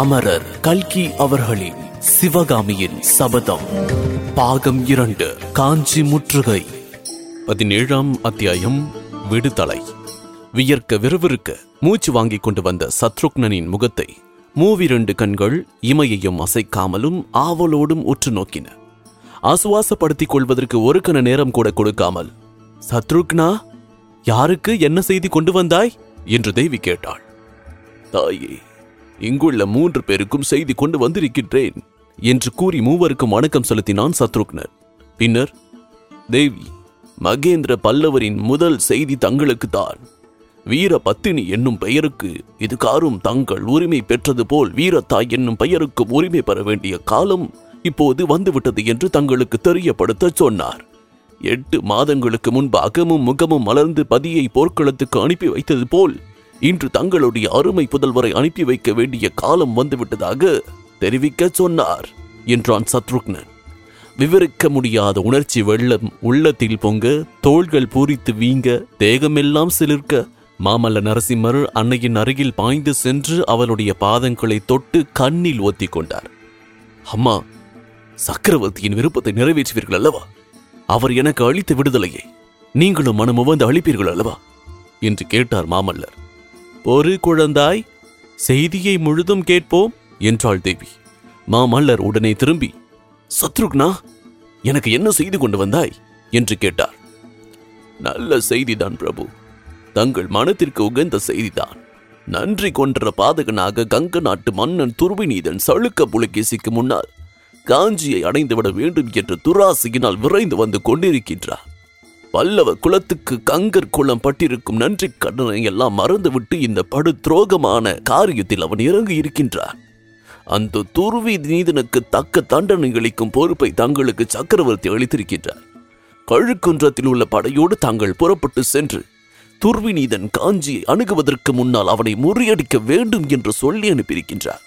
அமரர் கல்கி அவர்களின் சிவகாமியின் சபதம். பாகம் இரண்டு காஞ்சி முற்றுகை. பதினேழாம் அத்தியாயம் விடுதலை. வியர்க்க விறுவிறுக்க மூச்சு வாங்கிக் கொண்டு வந்த சத்ருக்னனின் முகத்தை மூவிரண்டு கண்கள் இமையையும் அசைக்காமலும் ஆவலோடும் உற்று நோக்கின. ஆசுவாசப்படுத்திக் கொள்வதற்கு ஒரு கண நேரம் கூட கொடுக்காமல் சத்ருக்னா யாருக்கு என்ன செய்தி கொண்டு வந்தாய்? என்று தேவி கேட்டாள். தாயே இங்குள்ள மூன்று பேருக்கும் செய்தி கொண்டு வந்திருக்கின்றேன் என்று கூறி மூவருக்கும் வணக்கம் செலுத்தினான் சத்ருக்னர். பின்னர் தேவி மகேந்திர பல்லவரின் முதல் செய்தி தங்களுக்கு தான். வீர பத்தினி என்னும் பெயருக்கு இது காரும் தங்கள் உரிமை பெற்றது போல் வீரத்தாய் என்னும் பெயருக்கு உரிமை பெற வேண்டிய காலம் இப்போது வந்துவிட்டது என்று தங்களுக்கு தெரியப்படுத்த சொன்னார். எட்டு மாதங்களுக்கு முன்பு அகமும் முகமும் மலர்ந்து பதியை போர்க்களத்துக்கு அனுப்பி வைத்தது போல் இன்று தங்களுடைய அருமை புதல்வரை அனுப்பி வைக்க வேண்டிய காலம் வந்துவிட்டதாக தெரிவிக்க சொன்னார் என்றான் சத்ருக்னன். விவரிக்க முடியாத உணர்ச்சி வெள்ளம் உள்ளத்தில் பொங்க தோள்கள் பூரித்து வீங்க தேகமெல்லாம் சிலிர்க்க மாமல்ல நரசிம்மர் அன்னையின் அருகில் பாய்ந்து சென்று அவளுடைய பாதங்களை தொட்டு கண்ணில் ஒத்திக் கொண்டார். அம்மா சக்கரவர்த்தியின் விருப்பத்தை நிறைவேற்றுவீர்கள் அல்லவா? அவர் எனக்கு அளித்த விடுதலையை நீங்களும் மனமுவந்து அளிப்பீர்கள் அல்லவா? என்று கேட்டார் மாமல்லர். பொறு குழந்தாய் செய்தியை முழுதும் கேட்போம் என்றாள் தேவி. மாமல்லர் உடனே திரும்பி சத்ருக்னா எனக்கு என்ன செய்து கொண்டு வந்தாய்? என்று கேட்டார். நல்ல செய்திதான் பிரபு. தங்கள் மனத்திற்கு உகந்த செய்திதான். நன்றி கொன்ற பாதகனாக கங்க நாட்டு மன்னன் துருவிநீதன் சளுக்க புலகேசிக்கு முன்னால் காஞ்சியை அடைந்துவிட வேண்டும் என்ற துராசியினால் விரைந்து வந்து கொண்டிருக்கின்றார். பல்லவ குலத்துக்கு கங்கர் குளம் பட்டிருக்கும் நன்றி கடனை எல்லாம் மறந்துவிட்டு இந்த படு துரோகமான காரியத்தில் அவன் இறங்கி இருக்கின்றான். அந்த துருவி நீதனுக்கு தக்க தண்டனை அளிக்கும் பொறுப்பை தங்களுக்கு சக்கரவர்த்தி அளித்திருக்கின்றார். கழுக்குன்றத்தில் உள்ள படையோடு தாங்கள் புறப்பட்டு சென்று துர்விநீதன் காஞ்சியை அணுகுவதற்கு முன்னால் அவனை முறியடிக்க வேண்டும் என்று சொல்லி அனுப்பியிருக்கின்றார்.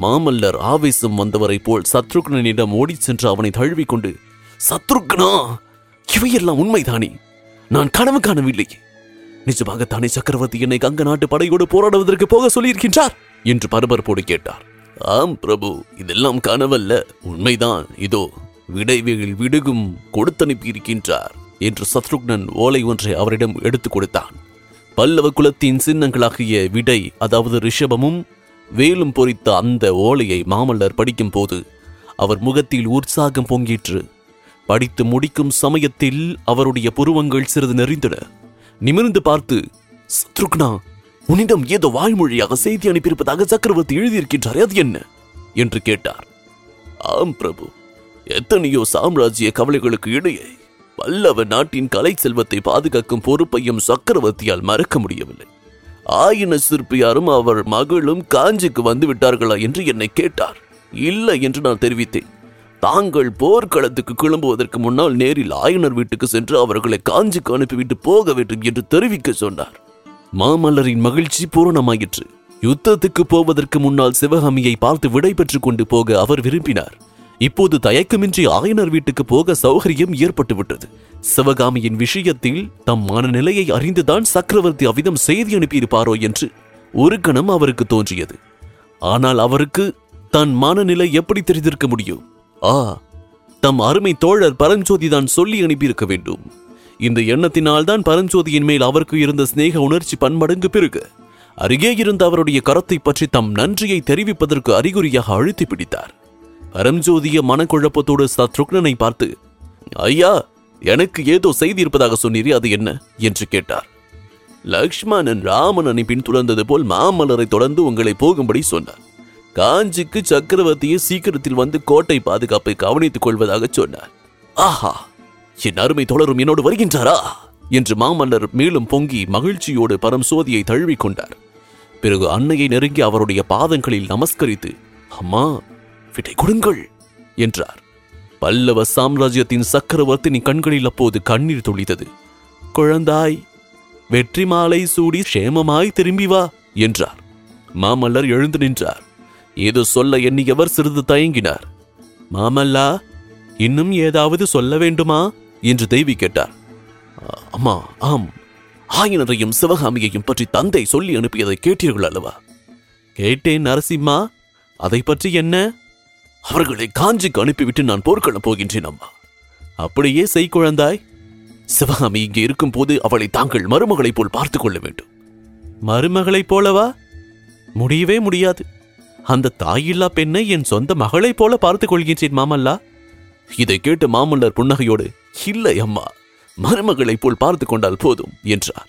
மாமல்லர் ஆவேசம் வந்தவரைப் போல் சத்ருக்னனிடம் ஓடிச் சென்று அவனை தழுவிக்கொண்டு சத்ருக்னா இவையெல்லாம் உண்மைதானே? நான் கனவு காணவில்லை. நிஜமாகத்தானே சக்கரவர்த்தி என்னை கங்க நாட்டு படையோடு போராடுவதற்கு போக சொல்லியிருக்கின்றார்? என்று பரபரப்போடு கேட்டார். ஆம் பிரபு இதெல்லாம் கனவல்ல. உண்மைதான். இதோ விடைவேல் விடுகும் கொடுத்தனுப்பியிருக்கின்றார் என்று சத்ருக்னன் ஓலை ஒன்றை அவரிடம் எடுத்துக் கொடுத்தான். பல்லவ குலத்தின் சின்னங்களாகிய விடை அதாவது ரிஷபமும் வேலும் பொறித்த அந்த ஓலையை மாமல்லர் படிக்கும் போது அவர் முகத்தில் உற்சாகம் பொங்கிற்று. படித்து முடிக்கும் சமயத்தில் அவருடைய புருவங்கள் சிறிது நெறிந்தன. நிமிர்ந்து பார்த்து சத்ருக்னா உன்னிடம் ஏதோ வாய்மொழியாக செய்தி அனுப்பியிருப்பதாக சக்கரவர்த்தி எழுதியிருக்கின்றார் அது என்ன? என்று கேட்டார். ஆம் பிரபு. எத்தனையோ சாம்ராஜ்ய கவலைகளுக்கு இடையே பல்லவ நாட்டின் கலை செல்வத்தை பாதுகாக்கும் பொறுப்பையும் சக்கரவர்த்தியால் மறக்க முடியவில்லை. ஆயின சிற்பியாரும் அவர் மகளும் காஞ்சிக்கு வந்து விட்டார்களா என்று என்னை கேட்டார். இல்லை என்று நான் தெரிவித்தேன். தாங்கள் போர்க்களத்துக்கு கிளம்புவதற்கு முன்னால் நேரில் ஆயனர் வீட்டுக்கு சென்று அவர்களை காஞ்சிக்கு அனுப்பிவிட்டு போக வேண்டும் என்று தெரிவிக்க சொன்னார். மாமல்லரின் மகிழ்ச்சி பூரணமாயிற்று. யுத்தத்துக்கு போவதற்கு முன்னால் சிவகாமியை பார்த்து விடை பெற்றுக் கொண்டு போக அவர் விரும்பினார். இப்போது தயக்கமின்றி ஆயனர் வீட்டுக்கு போக சௌகரியம் ஏற்பட்டுவிட்டது. சிவகாமியின் விஷயத்தில் தம் மனநிலையை அறிந்துதான் சக்கரவர்த்தி அவ்விதம் செய்தி அனுப்பியிருப்பாரோ என்று ஒரு கணம் அவருக்கு தோன்றியது. ஆனால் அவருக்கு தன் மனநிலை எப்படி தெரிந்திருக்க முடியும்? ஆ தம் அருமை தோழர் பரஞ்சோதி தான் சொல்லி அனுப்பியிருக்க வேண்டும். இந்த எண்ணத்தினால் தான் பரஞ்சோதியின் மேல் அவருக்கு இருந்த சிநேக உணர்ச்சி பன்மடங்கு பிறகு அருகே இருந்த அவருடைய கரத்தை பற்றி தம் நன்றியை தெரிவிப்பதற்கு அறிகுறியாக அழுத்தி பிடித்தார். பரஞ்சோதிய மனக்குழப்பத்தோடு சத்ருக்னனை பார்த்து ஐயா எனக்கு ஏதோ செய்தி இருப்பதாக சொன்னீரே அது என்ன? என்று கேட்டார். லக்ஷ்மணன் ராமனனை பின்தொடர்ந்தது போல் மாமலரை தொடர்ந்து உங்களை போகும்படி சொன்னார். காஞ்சிக்கு சக்கரவர்த்தியை சீக்கிரத்தில் வந்து கோட்டை பாதுகாப்பை கவனித்துக் கொள்வதாக சொன்னார். ஆஹா என் அருமை தொடரும் என்னோடு வருகின்றாரா? என்று மாமல்லர் மேலும் பொங்கி மகிழ்ச்சியோடு பரம்சோதியை தழுவிக் கொண்டார். பிறகு அன்னையை நெருங்கி அவருடைய பாதங்களில் நமஸ்கரித்து அம்மா விடை கொடுங்கள் என்றார். பல்லவ சாம்ராஜ்யத்தின் சக்கரவர்த்தினி கண்களில் அப்போது கண்ணீர் துளித்தது. குழந்தாய் வெற்றி மாலை சூடி சேமமாய் திரும்பி வா என்றார். மாமல்லர் எழுந்து நின்றார். ஏதோ சொல்ல எண்ணியவர் சிறிது தயங்கினார். மாமல்லா இன்னும் ஏதாவது சொல்ல வேண்டுமா? என்று தேவி கேட்டார். அம்மா ஆம். ஆயனரையும் சிவகாமியையும் பற்றி தந்தை சொல்லி அனுப்பியதை கேட்டீர்கள் அல்லவா? கேட்டேன் நரசிம்மா. அதை பற்றி என்ன? அவர்களை காஞ்சிக்கு அனுப்பிவிட்டு நான் போர்க்களம் போகின்றேன் அம்மா. அப்படியே செய் குழந்தாய். சிவகாமி இங்கே இருக்கும் போது அவளை தாங்கள் மருமகளைப் போல் பார்த்துக் கொள்ள வேண்டும். மருமகளைப் போலவா? முடியவே முடியாது. அந்த தாயில்லா பெண்ணை என் சொந்த மகளைப் போல பார்த்துக் கொள்கின்றேன் மாமல்லா. இதை கேட்டு மாமல்லர் புன்னகையோடு இல்லை அம்மா மருமகளைப் போல் பார்த்து கொண்டால் போதும் என்றார்.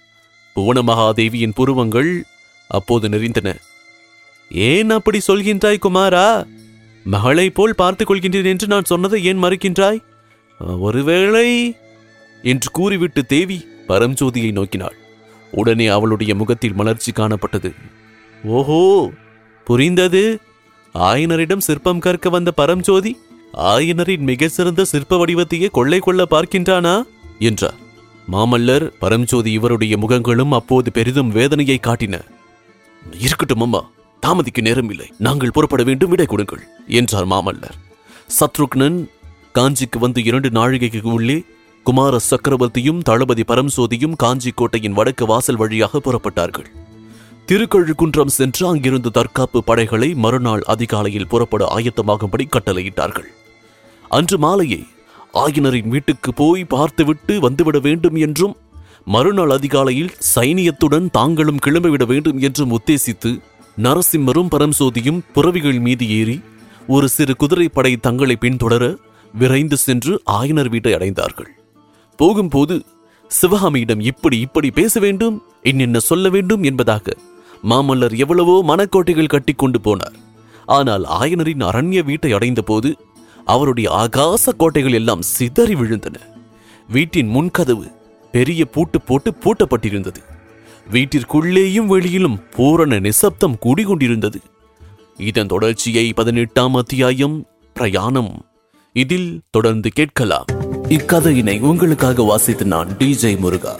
புவன மகாதேவியின் புருவங்கள் அப்போது நெறிந்தன. ஏன் அப்படி சொல்கின்றாய் குமாரா? மகளைப் போல் பார்த்துக் கொள்கின்றேன் என்று நான் சொன்னதை ஏன் மறுக்கின்றாய்? ஒருவேளை என்று கூறிவிட்டு தேவி பரம்ஜோதியை நோக்கினாள். உடனே அவளுடைய முகத்தில் மலர்ச்சி காணப்பட்டது. ஓஹோ புரிந்தது? ஆயனரிடம் சிற்பம் கற்க வந்த பரம்ஜோதி ஆயனரின் மிக சிறந்த சிற்ப வடிவத்தையே கொள்ளை கொள்ள பார்க்கின்றானா? என்றார். மாமல்லர் பரம்ஜோதி இவருடைய முகங்களும் அப்போது பெரிதும் வேதனையை காட்டின. இருக்கட்டும் அம்மா தாமதிக்கு நேரமில்லை. நாங்கள் புறப்பட வேண்டும் விடை கொடுங்கள் என்றார் மாமல்லர். சத்ருக்னன் காஞ்சிக்கு வந்து இரண்டு நாழிகைக்கு உள்ளே குமார சக்கரவர்த்தியும் தளபதி பரம்சோதியும் காஞ்சி கோட்டையின் வடக்கு வாசல் வழியாக புறப்பட்டார்கள். திருக்கழுக்குன்றம் சென்று அங்கிருந்து தற்காப்பு படைகளை மறுநாள் அதிகாலையில் புறப்பட ஆயத்தமாகும்படி கட்டளையிட்டார்கள். அன்று மாலையே ஆயனரின் வீட்டுக்கு போய் பார்த்துவிட்டு வந்துவிட வேண்டும் என்றும் மறுநாள் அதிகாலையில் சைனியத்துடன் தாங்களும் கிளம்பிவிட வேண்டும் என்றும் உத்தேசித்து நரசிம்மரும் பரம்சோதியும் புறவிகள் மீது ஏறி ஒரு சிறு குதிரைப்படை தங்களை பின்தொடர விரைந்து சென்று ஆயனர் வீட்டை அடைந்தார்கள். போகும்போது சிவகாமியிடம் இப்படி இப்படி பேச வேண்டும் இன்னென்ன சொல்ல வேண்டும் என்பதாக மாமல்லர் எவ்வளவோ மனக்கோட்டைகள் கட்டி கொண்டு போனார். ஆனால் ஆயனரின் அரண்ய வீட்டை அடைந்த போது அவருடைய ஆகாச கோட்டைகள் எல்லாம் சிதறி விழுந்தன. வீட்டின் முன்கதவு பெரிய பூட்டு போட்டு பூட்டப்பட்டிருந்தது. வீட்டிற்குள்ளேயும் வெளியிலும் பூரண நிசப்தம் கூடிக்கொண்டிருந்தது. இதன் தொடர்ச்சியை பதினெட்டாம் அத்தியாயம் பிரயாணம். இதில் தொடர்ந்து கேட்கலாம். இக்கதையினை உங்களுக்காக வாசித்து நான் டிஜே முருகா.